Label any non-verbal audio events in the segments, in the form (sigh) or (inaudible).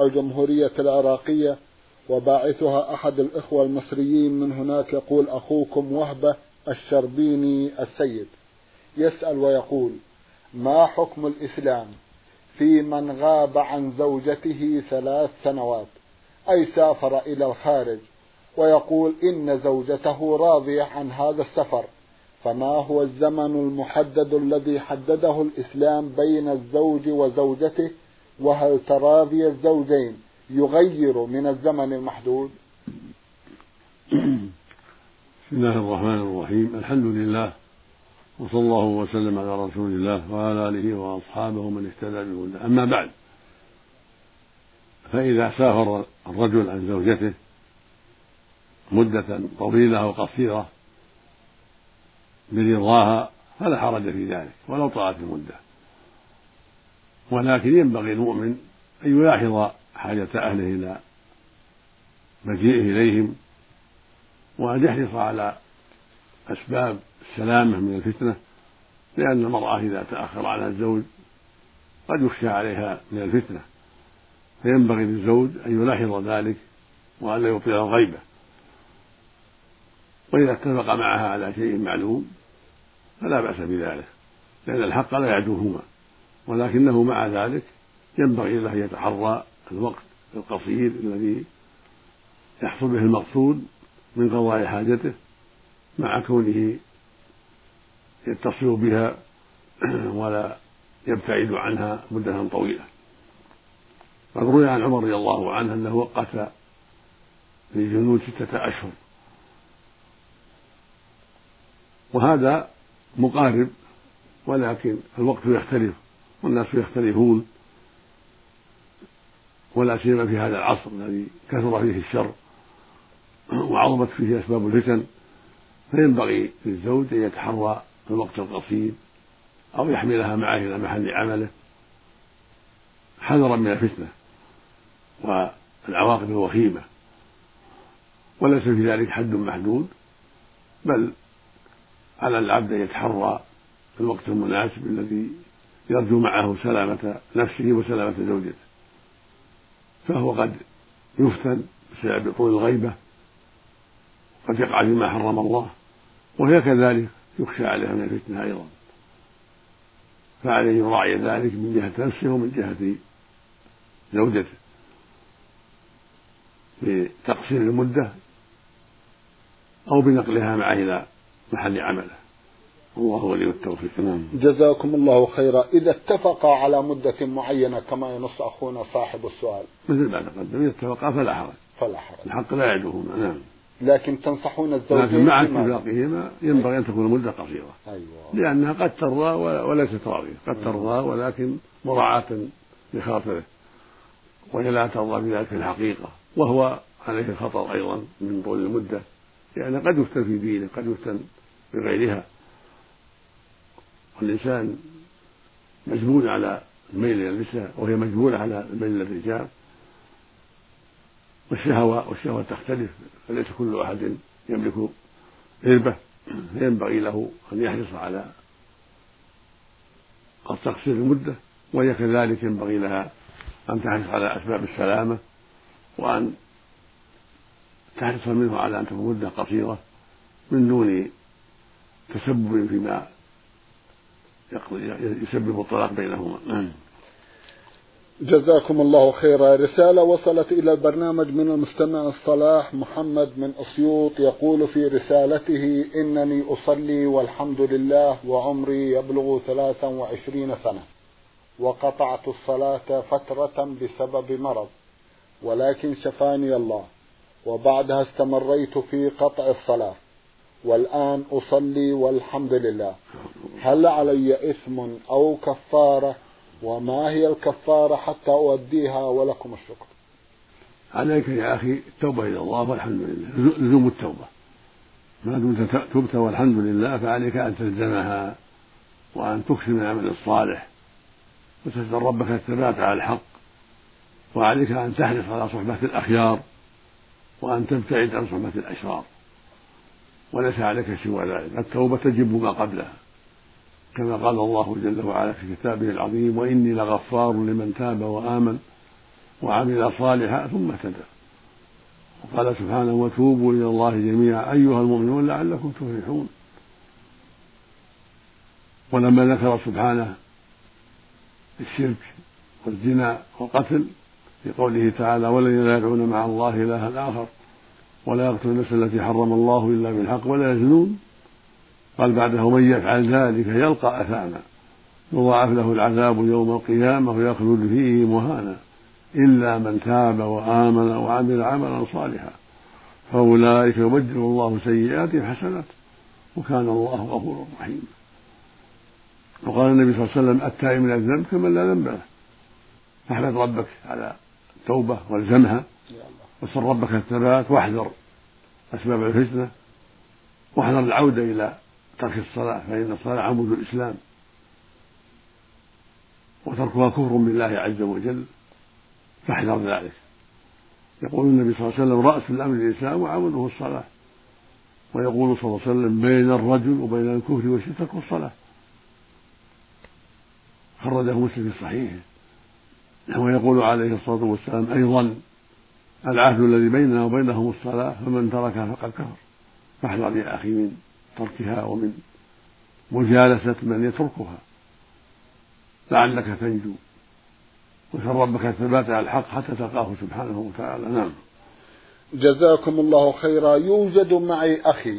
الجمهورية العراقية وباعثها أحد الإخوة المصريين من هناك يقول أخوكم وهبة الشربيني السيد. يسأل ويقول ما حكم الإسلام في من غاب عن زوجته ثلاث سنوات أي سافر إلى الخارج ويقول إن زوجته راضية عن هذا السفر فما هو الزمن المحدد الذي حدده الإسلام بين الزوج وزوجته؟ وهل تراضي الزوجين يغير من الزمن المحدود؟ بسم الله الرحمن الرحيم. الحمد لله وصلى الله وسلم على رسول الله وعلى آله وأصحابه من اهتدى بهداه. أما بعد فإذا سافر الرجل عن زوجته مدة طويلة أو قصيرة برضاها فلا حرج في ذلك ولو طالت المدة. ولكن ينبغي المؤمن أن يلاحظ حاجة أهله إلى مجيئه إليهم وأن يحرص على أسباب السلامة من الفتنة لأن المرأة إذا تأخر عنها الزوج قد يخشى عليها من الفتنة. فينبغي للزوج أن يلاحظ ذلك وأن لا يطيل الغيبة. وإذا اتفق معها على شيء معلوم فلا بأس بذلك لأن الحق لا يعدوهما. ولكنه مع ذلك ينبغي له أن يتحرى الوقت القصير الذي يحصل به المقصود من قضاء حاجته مع كونه يتصل بها ولا يبتعد عنها مدة طويلة. قد روي عن عمر رضي الله عنه أنه وقت للجنود ستة أشهر. وهذا مقارب ولكن الوقت يختلف. والناس يختلفون ولا سيما في هذا العصر الذي كثر فيه الشر وعظمت فيه أسباب الفتن فينبغي للزوج أن يتحرى الوقت القصير أو يحملها معه إلى محل عمله. حذرا من الفتنة والعواقب الوخيمة وليس في ذلك حد محدود بل على العبد أن يتحرى الوقت المناسب الذي يرجو معه سلامة نفسه وسلامة زوجته. فهو قد يفتن بسبب طول الغيبة قد يقع فيما حرم الله وهي كذلك يخشى عليها من الفتنة أيضا. فعليه يراعي ذلك من جهة نفسه ومن جهة زوجته. بتقصير المدة أو بنقلها معه إلى محل عمله. الله ولي التوفيق. نعم. جزاكم الله خيرا. إذا اتفقا على مدة معينة كما ينص أخونا صاحب السؤال. مثل ما تقدم إذا اتفقا فلا حرج. فلا حرج. الحق لا يعدوهما نعم. لكن تنصحون الزوجين لكن مع اتفاقهما ينبغي أن تكون المدة قصيرة. أيوة. لأنها قد ترضى وليست راضية قد ترضى ولكن مراعاة لخاطره. وهي لا ترضى بذلك في الحقيقة. وهو عليه خطر أيضا من طول المدة. لأن قد يفتن في دينه قد يفتن بغيرها. والإنسان مجبول على الميل إلى النساء وهي مجبولة على الميل إلى الرجال. والشهوة والشهوة تختلف فليس كل أحد يملك إربة فينبغي له أن يحرص على قد تقصير المدة وهي كذلك ينبغي لها أن تحرص على أسباب السلامة وأن تحرص منه على أن تكون مدة قصيرة من دون تسبب فيما يسبب الطلاق بينهما. نعم. جزاكم الله خيرا. رسالة وصلت إلى البرنامج من المستمع الصلاح محمد من أسيوط يقول في رسالته إنني أصلي والحمد لله وعمري يبلغ ثلاثا وعشرين سنة وقطعت الصلاة فترة بسبب مرض ولكن شفاني الله وبعدها استمريت في قطع الصلاة. والآن أصلي والحمد لله. هل علي إثم أو كفارة؟ وما هي الكفارة حتى أؤديها ولكم الشكر. عليك يا أخي التوبة إلى الله والحمد لله. لزوم التوبة. ما دمت تبت والحمد لله فعليك أن تلزمها وأن تكثر من العمل الصالح. وتسأل ربك الثبات على الحق. وعليك أن تحرص على صحبة الأخيار. وأن تبتعد عن صحبة الأشرار. وليس عليك سوى ذلك. التوبة تجب ما قبلها. كما قال الله جل وعلا في كتابه العظيم وإني لغفار لمن تاب وآمن وعمل صالحا ثم اهتدى. وقال سبحانه وتوبوا إلى الله جميعا. أيها المؤمنون لعلكم تفلحون. ولما ذكر سبحانه الشرك والزنا والقتل في قوله تعالى والذين لا يدعون مع الله إلها آخر ولا يقتلون النفس التي حرم الله إلا بالحق ولا يزنون. قال بعده من يفعل ذلك يلقى أثاما. يضاعف له العذاب يوم القيامة ويخلد فيه مهانا. إلا من تاب وآمن وعمل عملا صالحا. فأولئك يبدل الله سيئاتهم حسنات. وكان الله غفورا رحيما. وقال النبي صلى الله عليه وسلم التائب من الذنب كمن لا ذنب له. فاحمد ربك على التوبة والزمها. وسر ربك الثبات واحذر أسباب الفتنة واحذر العودة إلى ترك الصلاة فإن الصلاة عمود الإسلام. وتركها كفر بالله عز وجل فاحذر ذلك. يقول النبي صلى الله عليه وسلم رأس الأمر الإسلام وعموده الصلاة. ويقول صلى الله عليه وسلم بين الرجل وبين الكفر والشرك ترك الصلاة. خرجه مسلم في صحيحه ويقول عليه الصلاة والسلام أيضا العهد الذي بيننا وبينهم الصلاة فمن تركها فقد كفر. فاحذر يا أخي من تركها ومن مجالسة من يتركها. لعلك تنجو وسل ربك الثبات على الحق حتى تلقاه سبحانه وتعالى. نعم. جزاكم الله خيرا. يوجد معي أخي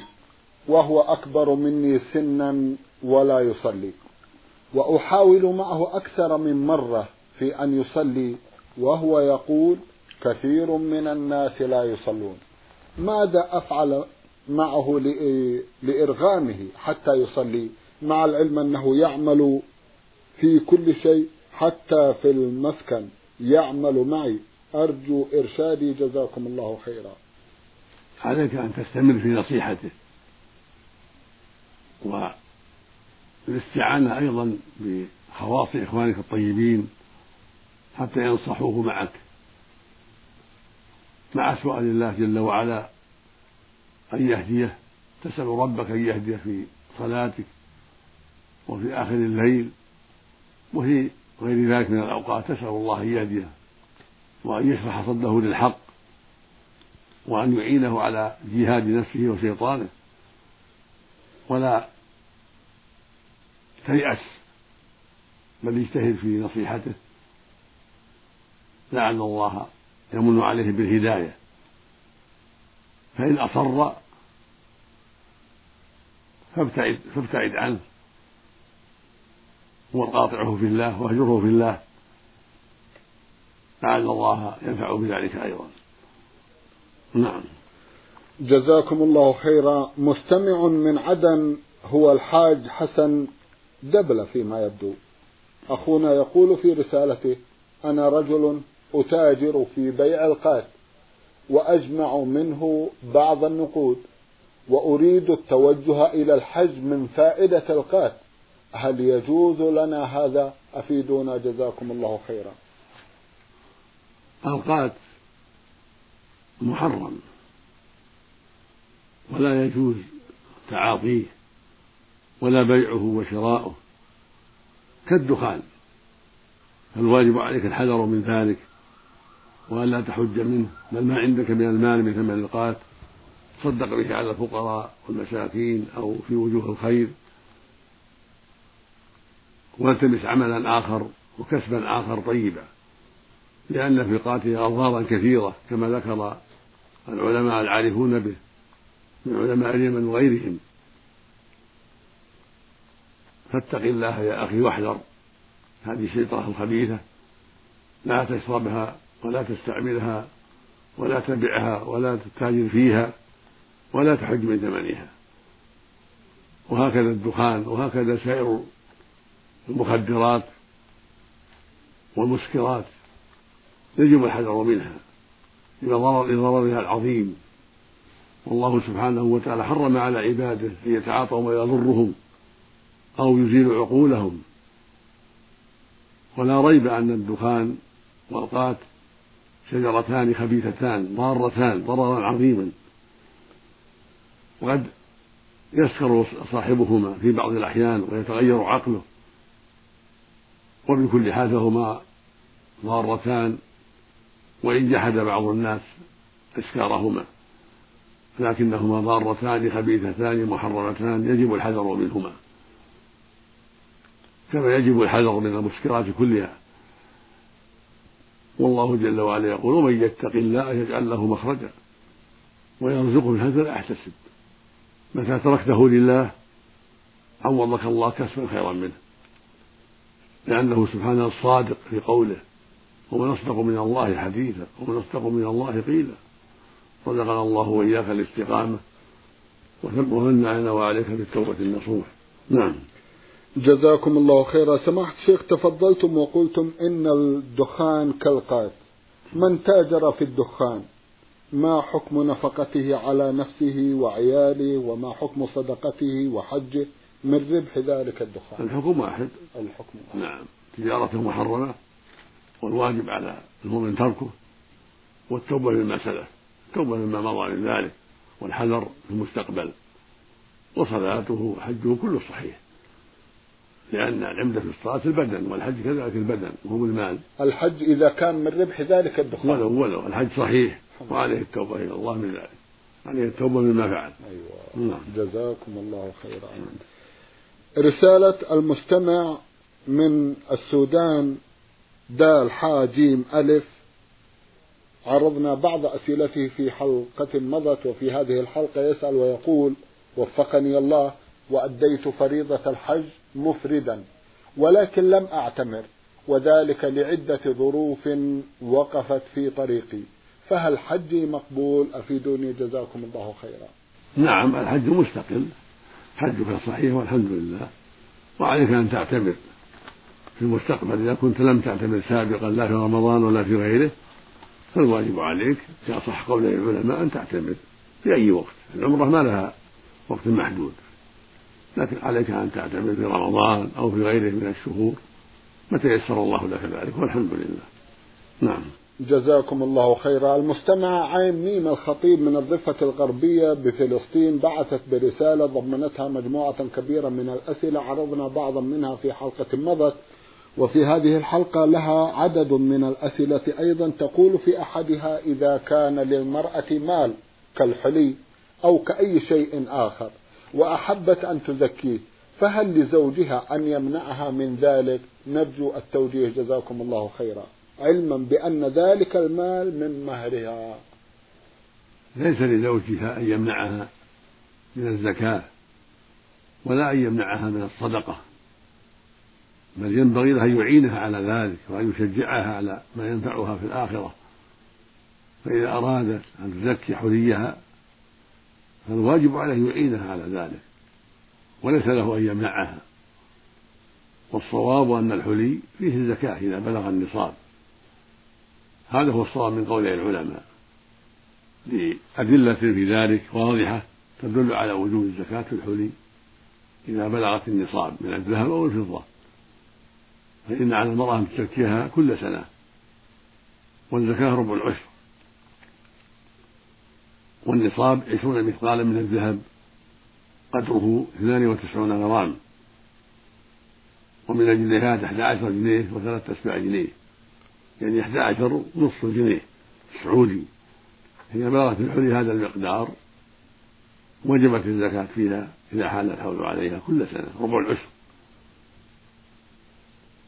وهو أكبر مني سنا ولا يصلي. وأحاول معه أكثر من مرة في أن يصلي وهو يقول كثير من الناس لا يصلون. ماذا أفعل معه لإرغامه حتى يصلي؟ مع العلم أنه يعمل في كل شيء حتى في المسكن. يعمل معي. أرجو إرشادي. جزاكم الله خيرا. عليك أن تستمر في نصيحته. والاستعانة أيضا بخواص إخوانك الطيبين حتى ينصحوه معك. مع سؤال الله جل وعلا أن يهديه. تسأل ربك أن يهديه في صلاتك وفي آخر الليل وفي غير ذلك من الأوقات. تسأل الله أن يهديه وأن يشرح صدره للحق وأن يعينه على جهاد نفسه وشيطانه. ولا تيأس بل يجتهد في نصيحته. لعل الله يمن عليه بالهداية. فإن أصر فابتعد فابتعد عنه. وقاطعه في الله واهجره في الله. لعل الله ينفع بذلك أيضا. نعم. جزاكم الله خيرا. مستمع من عدن هو الحاج حسن دبلة فيما يبدو. أخونا يقول في رسالته أنا رجل أتاجر في بيع القات وأجمع منه بعض النقود وأريد التوجه إلى الحج من فائدة القات. هل يجوز لنا هذا؟ أفيدونا جزاكم الله خيرا. القات محرم ولا يجوز تعاطيه ولا بيعه وشراؤه كالدخان. فالواجب عليك الحذر من ذلك. وألا تحج منه بل ما عندك من المال من ثمن القات تصدق به على الفقراء والمساكين أو في وجوه الخير. والتمس عملا آخر وكسبا آخر طيبا. لأن في قاتله أضرارا كثيرة كما ذكر العلماء العارفون به من علماء اليمن وغيرهم. فاتق الله يا أخي واحذر. هذه الشجرة الخبيثة لا تشربها ولا تستعملها ولا تبعها ولا تتاجر فيها ولا تحج من ثمنها. وهكذا الدخان وهكذا سائر المخدرات والمسكرات يجب الحذر منها لضررها العظيم. والله سبحانه وتعالى حرم على عباده أن يتعاطوا ما يضرهم أو يزيل عقولهم. ولا ريب أن الدخان والقات شجرتان خبيثتان ضارتان ضررا عظيما. وقد يسكر صاحبهما في بعض الأحيان ويتغير عقله. وبكل حال فهما ضارتان وإن جحد بعض الناس إسكارهما. لكنهما ضارتان خبيثتان محرمتان يجب الحذر منهما. كما يجب الحذر من المسكرات كلها. والله جل وعلا يقول ومن يتق الله يجعل له مخرجا ويرزقه من حيث لا يحتسب متى تركته لله عوضك الله كسبا خيرا منه لأنه سبحانه الصادق في قوله ومن أصدق من الله حديثا ومن أصدق من الله قيلا رزقنا الله وإياك الاستقامة ومن علينا وعليك بالتوبة النصوح. نعم. جزاكم الله خيرا. سماحة الشيخ تفضلتم وقلتم إن الدخان كالقات من تاجر في الدخان ما حكم نفقته على نفسه وعياله وما حكم صدقته وحجه؟ من ربح ذلك الدخان. الحكم واحد. الحكم واحد. نعم. تجارته محرمة والواجب على المؤمن تركه والتوبة مما سلف التوبة مما مضى من ذلك والحذر في المستقبل وصلاته وحجه كله صحيح. لأن العمدة في الصلاة البدن والحج كذلك البدن وهو المال الحج إذا كان من ربح ذلك الدخان ولو ولو. الحج صحيح وعليه التوبة إلى الله من ذلك. عليه التوبة مما فعل. أيوة. نعم. جزاكم الله خيرا. رسالة المستمع من السودان دال حا جيم ألف. عرضنا بعض أسئلته في حلقة مضت وفي هذه الحلقة يسأل ويقول وفقني الله وأديت فريضة الحج. مفردا ولكن لم أعتمر. وذلك لعدة ظروف وقفت في طريقي. فهل حجي مقبول؟ أفيدوني جزاكم الله خيرا. نعم الحج مستقل. حجك صحيح والحمد لله. وعليك أن تعتمر. في المستقبل إذا كنت لم تعتمر سابقا لا في رمضان ولا في غيره فالواجب عليك في أصح قول العلماء أن تعتمر. في أي وقت؟ العمرة ما لها وقت محدود. لكن عليك أن تعتمر في رمضان أو في غيره من الشهور. متى يسر الله لك ذلك؟ والحمد لله. نعم. جزاكم الله خيرا. المستمع عين ميم الخطيب من الضفة الغربية بفلسطين بعثت برسالة ضمنتها مجموعة كبيرة من الأسئلة. عرضنا بعضا منها في حلقة مضت. وفي هذه الحلقة لها عدد من الأسئلة أيضا. تقول في أحدها إذا كان للمرأة مال كالحلي أو كأي شيء آخر. وأحبت أن تزكيه فهل لزوجها أن يمنعها من ذلك؟ نرجو التوجيه جزاكم الله خيرا. علما بأن ذلك المال من مهرها. ليس لزوجها أن يمنعها من الزكاة ولا أن يمنعها من الصدقة. بل ينبغي له أن يعينها على ذلك وأن يشجعها على ما ينفعها في الآخرة. فإذا أرادت أن تزكي حليها فالواجب عليه يعينها على ذلك وليس له أن يمنعها. والصواب أن الحلي فيه الزكاة إذا بلغ النصاب. هذا هو الصواب من قول العلماء. لأدلة في ذلك واضحة تدل على وجوب الزكاة في الحلي إذا بلغت النصاب من الذهب أو الفضة. فإن على المرأة أن تزكيها كل سنة والزكاة ربع العشر. والنصاب عشرون مثقالا من الذهب قدره اثنان وتسعون غرام ومن الجنيهات أحد عشر جنيه وثلاثة أسباع جنيه. يعني أحد عشر نصف جنيه. سعودي. إذا بلغت الحلي هذا المقدار. وجبت الزكاة فيها إذا حال الحول عليها كل سنة ربع العشر.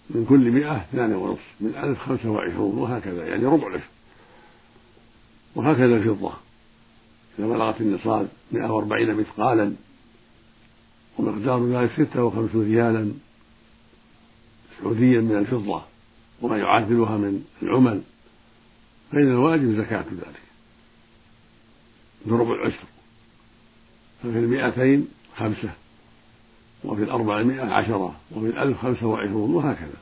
من كل مئة اثنان ونصف من ألف خمسة وعشرون وهكذا يعني ربع العشر. وهكذا الفضة. إذا بلغت النصاب مئة وأربعين مثقالا ومقدار ذلك ستة وخمسون ريالا سعوديا من الفضة وما يعادلها من العمل فإن الواجب زكاة ذلك. بربع العشر. ففي المئتين خمسة وفي الأربعمائة عشرة وفي الألف خمسة وعشرون وهكذا.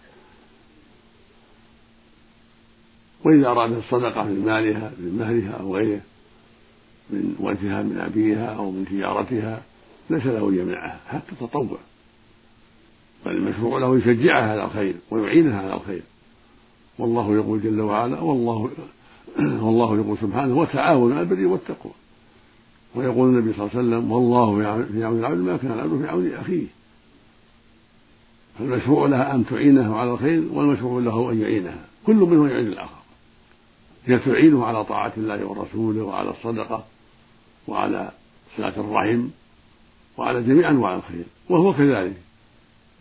وإذا أرادت الصدقة من مالها من مهرها أو غيره من وجهها من أبيها أو من تجارتها ليس له أن يمنعها حتى تطوع. بل المشروع له يشجعها على الخير ويعينها على الخير. والله يقول جل وعلا والله (clears throat) والله يقول سبحانه وتعاونوا على البر والتقوى. ويقول النبي صلى الله عليه وسلم والله في عون العبد ما كان العبد في عون أخيه. فالمشروع لها أن تعينه على الخير والمشروع له أن يعينها. كل منهم يعين الآخر. هي تعينه على طاعة الله ورسوله وعلى الصدقة. وعلى صله الرحم وعلى جميع أنواع الخير وهو كذلك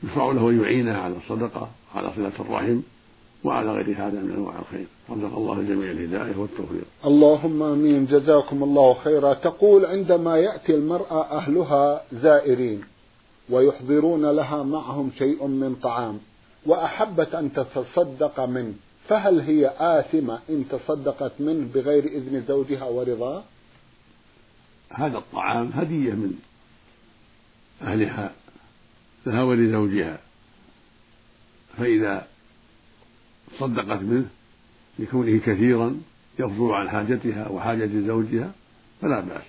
يشرع له أن يعينها على الصدقة وعلى صله الرحم وعلى غير هذا من أنواع الخير رزق الله الجميع الهداية والتوفيق. اللهم آمين جزاكم الله خيرا تقول عندما يأتي المرأة أهلها زائرين ويحضرون لها معهم شيء من طعام وأحبت أن تتصدق منه فهل هي آثمة إن تصدقت منه بغير إذن زوجها ورضاه؟ هذا الطعام هدية من أهلها لها ولزوجها فإذا صدقت منه لكونه كثيرا يفضل عن حاجتها وحاجة زوجها فلا بأس.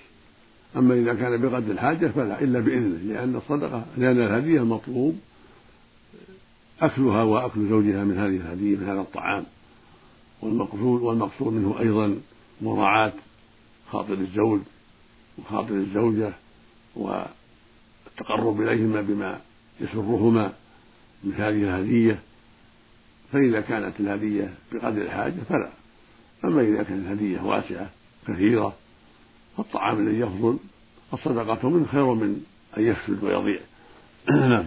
أما إذا كان بقدر الحاجة فلا إلا بإذنه لأن الصدقة لأن الهدية المطلوب أكلها وأكل زوجها من هذه الهدية من هذا الطعام. والمقصود والمقصود منه أيضا مراعاة خاطر الزوج وخاطر الزوجة والتقرب إليهما بما يسرهما من هذه الهدية فإذا كانت الهدية بقدر الحاجة فلا. أما إذا كانت الهدية واسعة كثيرة فالطعام الذي يفضل الصدقة منه خير من أن يفسد ويضيع. نعم.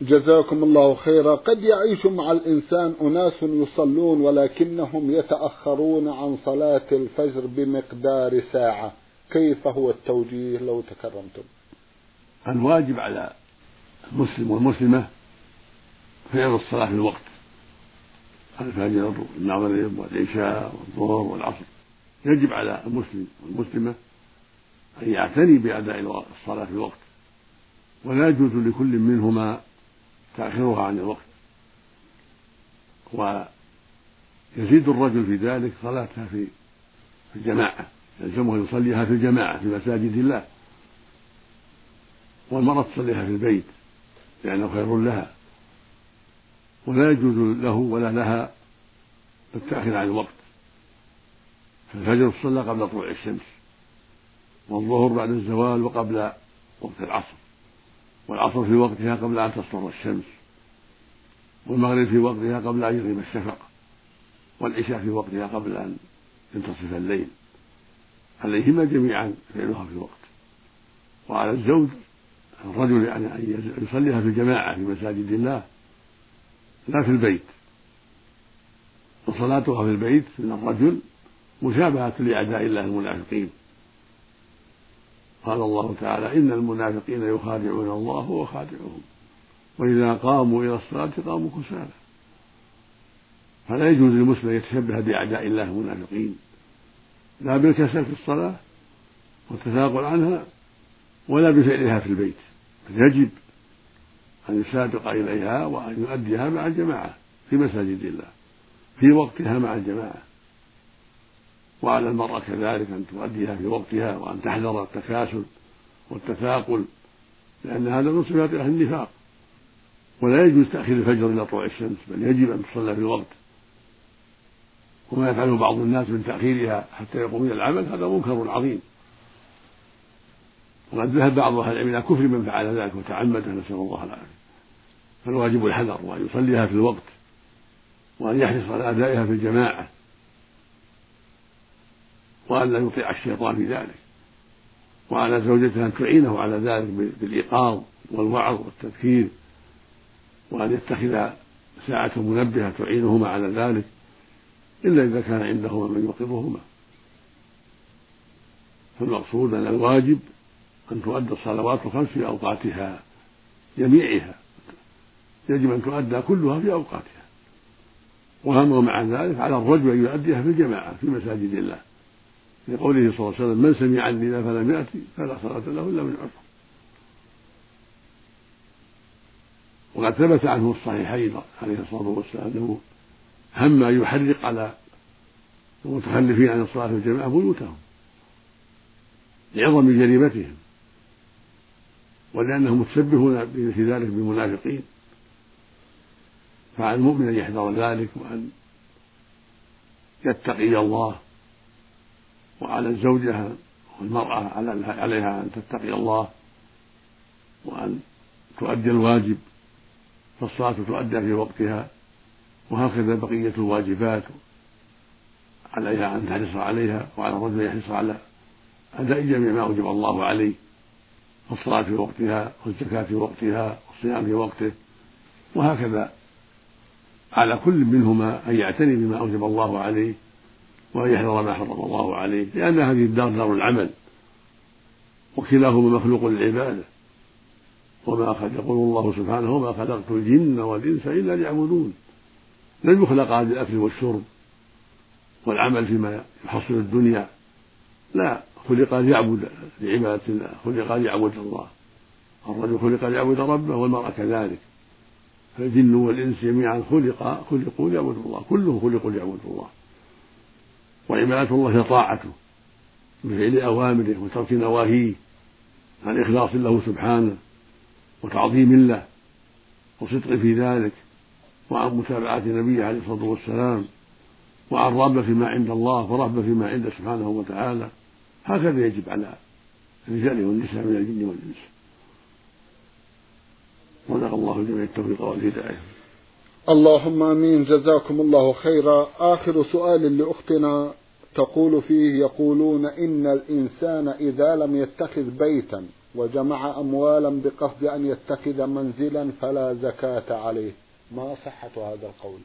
جزاكم الله خيرا. قد يعيش مع الإنسان أناس يصلون ولكنهم يتأخرون عن صلاة الفجر بمقدار ساعة. كيف هو التوجيه لو تكرمتم؟ الواجب على المسلم والمسلمة فعل الصلاة في الوقت. الفجر والمغرب والعشاء والظهر والعصر. يجب على المسلم والمسلمة أن يعتني بأداء الصلاة في الوقت. ولا يجوز لكل منهما تأخيرها عن الوقت. ويزيد الرجل في ذلك صلاتها في الجماعة. يلزمه يصليها في الجماعة في مساجد الله. والمرأة تصليها في البيت لأنه خير لها. ولا يجوز له ولا لها التأخير عن الوقت. فالفجر تصلى قبل طلوع الشمس والظهر بعد الزوال وقبل وقت العصر. والعصر في وقتها قبل أن تصفر الشمس. والمغرب في وقتها قبل أن يغيب الشفق. والعشاء في وقتها قبل أن ينتصف الليل. عليهما جميعا فعلها في الوقت. وعلى الزوج الرجل يعني أن يصليها في الجماعة في مساجد الله لا في البيت. وصلاتها في البيت من الرجل مشابهة لأعداء الله المنافقين. قال الله تعالى إن المنافقين يخادعون الله وهو خادعهم وإذا قاموا إلى الصلاة قاموا كسالى. فلا يجوز للمسلم أن يتشبه بأعداء الله المنافقين. لا بالكسل في الصلاة والتثاقل عنها ولا بفعلها في البيت. يجب أن يسابق إليها وأن يؤديها مع الجماعة في مساجد الله في وقتها مع الجماعة. وعلى المرأة كذلك أن تؤديها في وقتها وأن تحذر التكاسل والتثاقل لأن هذا من صفات أهل النفاق. ولا يجوز تأخير الفجر إلى طلوع الشمس بل يجب أن تصلى في الوقت. وما يفعله بعض الناس من تأخيرها حتى يقوم إلى العمل هذا منكر عظيم. وقد ذهب بعض أهل العلم إلى كفر من فعل ذلك وتعمده نسأل الله العافية. فالواجب الحذر وأن يصليها في الوقت وأن يحرص على أدائها في الجماعة وأن لا يطيع الشيطان في ذلك وعلى زوجته أن تعينه على ذلك بالإيقاظ والوعظ والتذكير وأن يتخذ ساعة منبهة تعينهما على ذلك. إلا إذا كان عندهما من يوقظهما. فالمقصود أن الواجب أن تؤدى الصلوات الخمس في أوقاتها جميعها. يجب أن تؤدى كلها في أوقاتها. وهم مع ذلك على الرجل أن يؤديها في الجماعة في مساجد الله. لقوله صلى الله عليه وسلم من سمع النداء فلم يأتي فلا صلاة له إلا من عذر. وقد ثبت عنه الصحيحين عليه الصلاة والسلام أنه هم أن يحرق على المتخلفين عن الصلاة في الجماعة بيوتهم لعظم جريمتهم ولأنهم متشبهون في ذلك بالمنافقين. فعلى المؤمن أن يحذر ذلك وأن يتقي الله وعلى الزوجة والمرأة عليها أن تتقي الله وأن تؤدي الواجب فالصلاة تؤدى في وقتها. وهكذا بقية الواجبات عليها أن تحرص عليها وعلى الرجل أن يحرص على أداء جميع ما أوجب الله عليه الصلاة في وقتها والزكاة في وقتها والصيام في وقته وهكذا على كل منهما أن يعتني بما أوجب الله عليه وأن يحذر ما حرم الله عليه لأن هذه الدار دار العمل وكلاهما مخلوق للعبادة وما يقول الله سبحانه وما خلقت الجن والإنس إلا ليعبدون. لم يخلقا للأكل والشرب والعمل فيما يحصل الدنيا. لا خلق ليعبد لعبادة الله خلق ليعبد الله. الرجل خلق ليعبد ربه والمرأة كذلك. فالجن والإنس جميعا خلق خلقوا ليعبدوا الله كلهم خلقوا ليعبدوا الله. وعبادة الله هي طاعته بفعل أوامره وترك نواهيه عن إخلاص له سبحانه وتعظيم له وصدق في ذلك. وعن متابعة نبيه عليه الصلاة والسلام وعن رغبة فيما عند الله ورغبة فيما عنده سبحانه وتعالى. هكذا يجب على الرجال والنساء من الجن والإنس. رزق الله الجميع التوفيق والهداية. اللهم آمين. جزاكم الله خيرا. آخر سؤال لأختنا تقول فيه يقولون إن الإنسان إذا لم يتخذ بيتا وجمع أموالا بقصد أن يتخذ منزلا فلا زكاة عليه. ما صحه هذا القول؟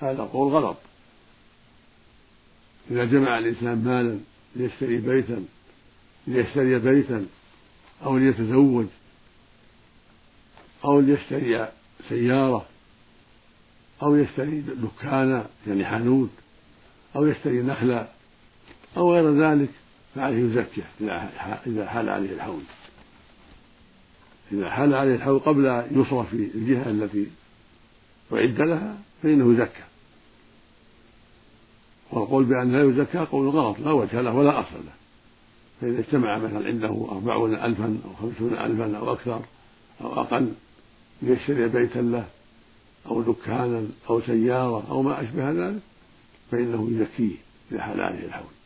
هذا قول غلط. إذا جمع الإنسان مالا ليشتري بيتا ليشتري بيتا أو ليتزوج أو ليشتري سيارة أو يشتري دكانا يعني حانوت أو يشتري نخلا أو غير ذلك فعليه يزكيه إذا حال عليه الحول. إذا حال عليه الحول قبل أن يصرف في الجهة التي أعد لها فإنه يزكى. والقول بأن لا يزكى قول غلط لا وجه له ولا أصل له. فإذا اجتمع مثلا عنده أربعون ألفا أو خمسون ألفا أو أكثر أو أقل ليشتري بيتا له أو دكانا أو سيارة أو ما أشبه ذلك فإنه يزكيه إذا حال عليه الحول.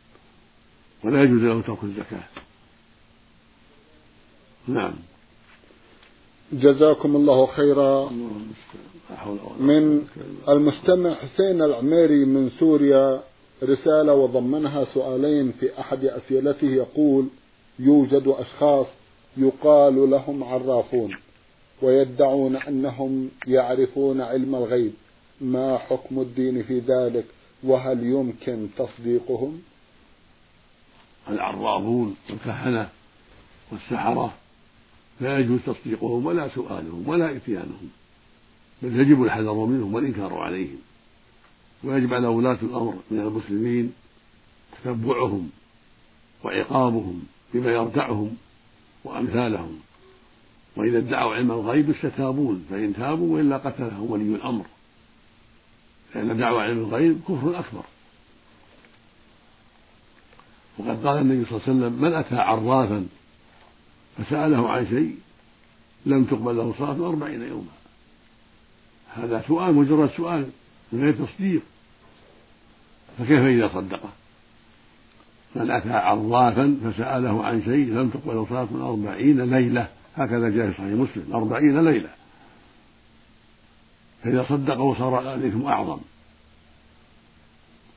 ولا يجوز له ترك الزكاة. نعم. جزاكم الله خيرا. من المستمع حسين العميري من سوريا رسالة وضمنها سؤالين في أحد أسئلته يقول يوجد أشخاص يقال لهم عرافون ويدعون أنهم يعرفون علم الغيب ما حكم الدين في ذلك؟ وهل يمكن تصديقهم؟ العرافون والكهنة والسحرة لا يجوز تصديقهم ولا سؤالهم ولا إتيانهم بل يجب الحذر منهم والإنكار عليهم ويجب على ولاة الأمر من المسلمين تتبعهم وعقابهم بما يردعهم وأمثالهم وإذا ادعوا علم الغيب استتابون فإن تابوا وإلا قتلهم ولي الأمر لأن دعوى علم الغيب كفر أكبر. وقد قال النبي صلى الله عليه وسلم من أتى عرافا فسأله عن شيء لم تقبل له صلاة أربعين يوما. هذا سؤال مجرد سؤال من غير تصديق. فكيف إذا صدقه؟ من أتى عرافا فسأله عن شيء لم تقبل له صلاة أربعين ليلة. هكذا جاء في صحيح مسلم أربعين ليلة. فإذا صدقه صار الإثم أعظم.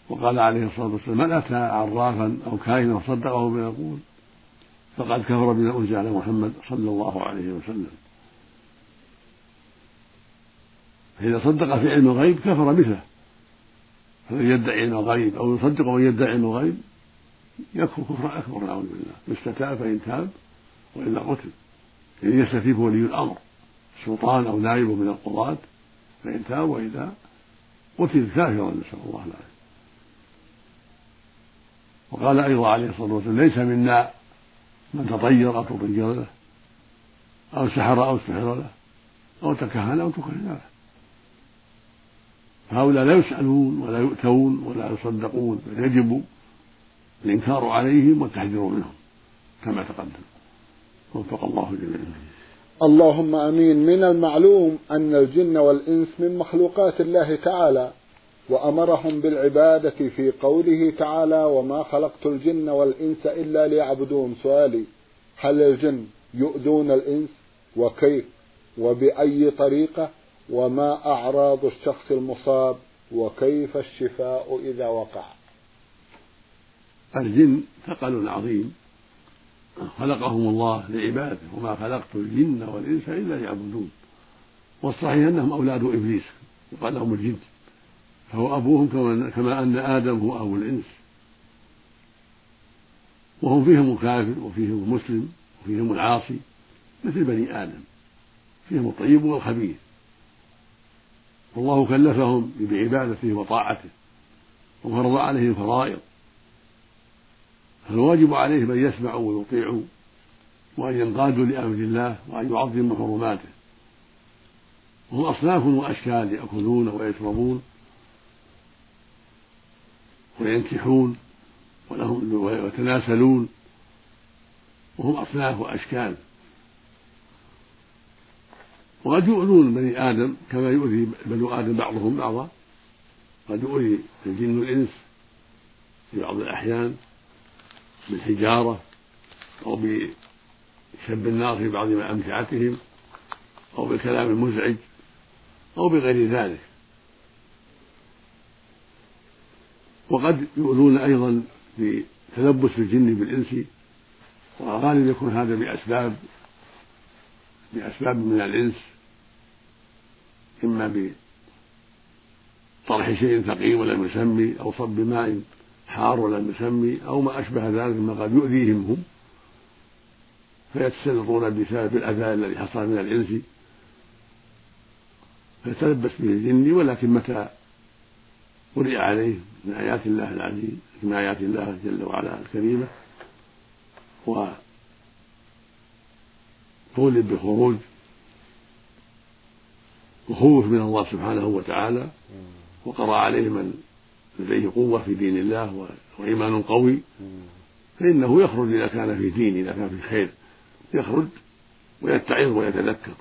وقال عليه الصلاة والسلام من أتى عرافا أو كاهنا وصدقه بما يقول؟ فقد كفر بما أنزل على محمد صلى الله عليه وسلم. فإذا صدق في علم الغيب كفر مثله فمن يدعي علم الغيب أو يصدق من يدعي علم الغيب يكفر كفرا أكبر نعوذ بالله. إن استتاب فإن تاب وإلا قتل. إن يستتيب ولي الأمر سلطان أو نائب من القضاة فإن تاب وإلا قتل كافرا نسأل الله العافية. وقال أيضا عليه الصلاة والسلام ليس منا من تطير أو تطير له أو سحر أو سحر له أو تكهن أو تكهن له. فهؤلاء لا يسألون ولا يؤتون ولا يصدقون بل يجب الإنكار عليهم والتحذير منهم كما تقدم. وفق الله جميعا. اللهم أمين. من المعلوم أن الجن والإنس من مخلوقات الله تعالى. وأمرهم بالعبادة في قوله تعالى وما خلقت الجن والإنس إلا ليعبدون. سؤالي هل الجن يؤذون الإنس؟ وكيف؟ وبأي طريقة؟ وما أعراض الشخص المصاب؟ وكيف الشفاء إذا وقع؟ الجن ثقل عظيم. خلقهم الله لعبادة. وما خلقت الجن والإنس إلا ليعبدون. والصحيح أنهم أولاد إبليس. يقال لهم الجن. فهو أبوهم كما أن آدم هو أبو الإنس. وهم فيهم الكافر وفيهم المسلم وفيهم العاصي مثل بني آدم. فيهم الطيب والخبيث. والله كلفهم بعبادته وطاعته وفرض عليهم الفرائض فالواجب عليهم أن يسمعوا ويطيعوا وأن ينقادوا لأمر الله وأن يعظموا حرماته. وهم أصناف وأشكال يأكلون ويشربون وينكحون ولهم ويتناسلون وهم أصناف وأشكال. وقد يؤذون بني آدم كما يؤذي بنو آدم بعضهم بعضا. قد يؤذي الجن الإنس في بعض الأحيان بالحجارة أو بشب النار في بعض أمتعتهم أو بالكلام المزعج أو بغير ذلك. وقد يؤذون أيضا في تلبس الجن بالإنس وغالب يكون هذا بأسباب بأسباب من الإنس إما بطرح شيء ثقيل ولم يسمي أو صب ماء حار ولم يسمي أو ما أشبه ذلك مما قد يؤذيهم هم فيتسلطون بسبب الأذى الذي حصل من الإنس. فيتلبس به الجن ولكن متى قرئ عليه من آيات الله العزيز من آيات الله جل وعلا الكريمة وطولب بخروج وخوف من الله سبحانه وتعالى وقرأ عليه من لديه قوة في دين الله وإيمان قوي فإنه يخرج إذا كان في دين إذا كان في خير يخرج ويتعظ ويتذكر.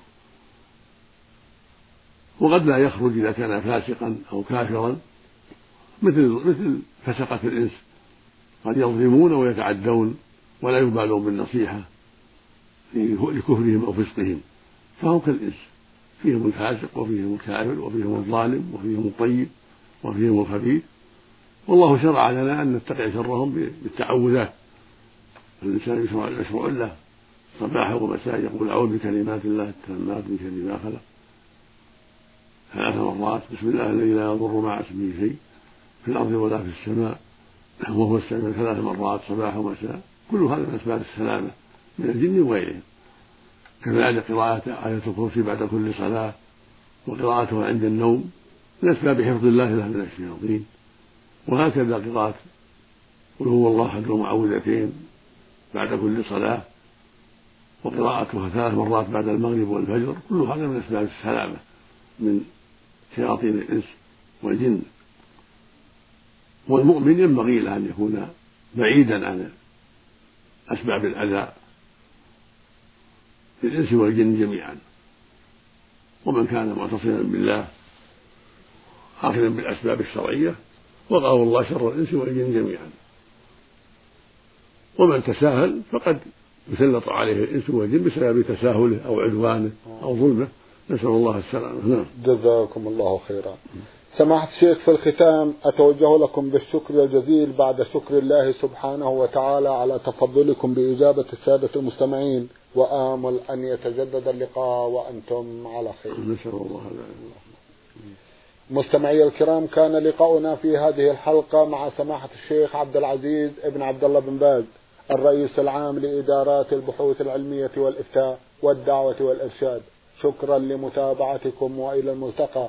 وقد لا يخرج إذا كان فاسقا أو كافرا. مثل مثل فسقة الإنس. قد يظلمون ويتعدون ولا يبالون بالنصيحة لكفرهم أو فسقهم. فهم كالإنس. فيهم الفاسق وفيهم الكافر وفيهم الظالم وفيهم الطيب وفيهم الخبيث. والله شرع لنا أن نتقي شرهم بالتعوذات. الإنسان يشرع له صباحا ومساء يقول أعوذ بكلمات الله التامات من شر ما خلق. ثلاث مرات. بسم الله الذي لا يضر مع اسمه شيء. في الأرض ولا في السماء وهو السميع ثلاث مرات صباحا ومساء. كل هذا من أسباب السلامة من الجن وغيرهم. كذلك قراءة آية الكرسي بعد كل صلاة وقراءتها عند النوم من أسباب حفظ الله له من الشياطين. وهكذا قراءة قل هو الله أحد المعوذتين بعد كل صلاة وقراءتها ثلاث مرات بعد المغرب والفجر كل هذا من أسباب السلامة من شياطين الإنس والجن. والمؤمن ينبغي له أن يكون بعيدا عن أسباب الأذى للإنس والجن جميعا. ومن كان معتصما بالله آخذا بالأسباب الشرعية وقاه الله شر الإنس والجن جميعا. ومن تساهل فقد يسلط عليه الإنس والجن بسبب تساهله أو عدوانه أو ظلمه. نسأل الله السلامة. نعم. جزاكم الله خيرا. سماحة الشيخ في الختام أتوجه لكم بالشكر الجزيل بعد شكر الله سبحانه وتعالى على تفضلكم بإجابة السادة المستمعين وآمل أن يتجدد اللقاء وأنتم على خير. نسأل الله مستمعي الكرام كان لقاؤنا في هذه الحلقة مع سماحة الشيخ عبد العزيز ابن عبد الله بن باز الرئيس العام لإدارات البحوث العلمية والإفتاء والدعوة والإرشاد. شكرا لمتابعتكم وإلى الملتقى.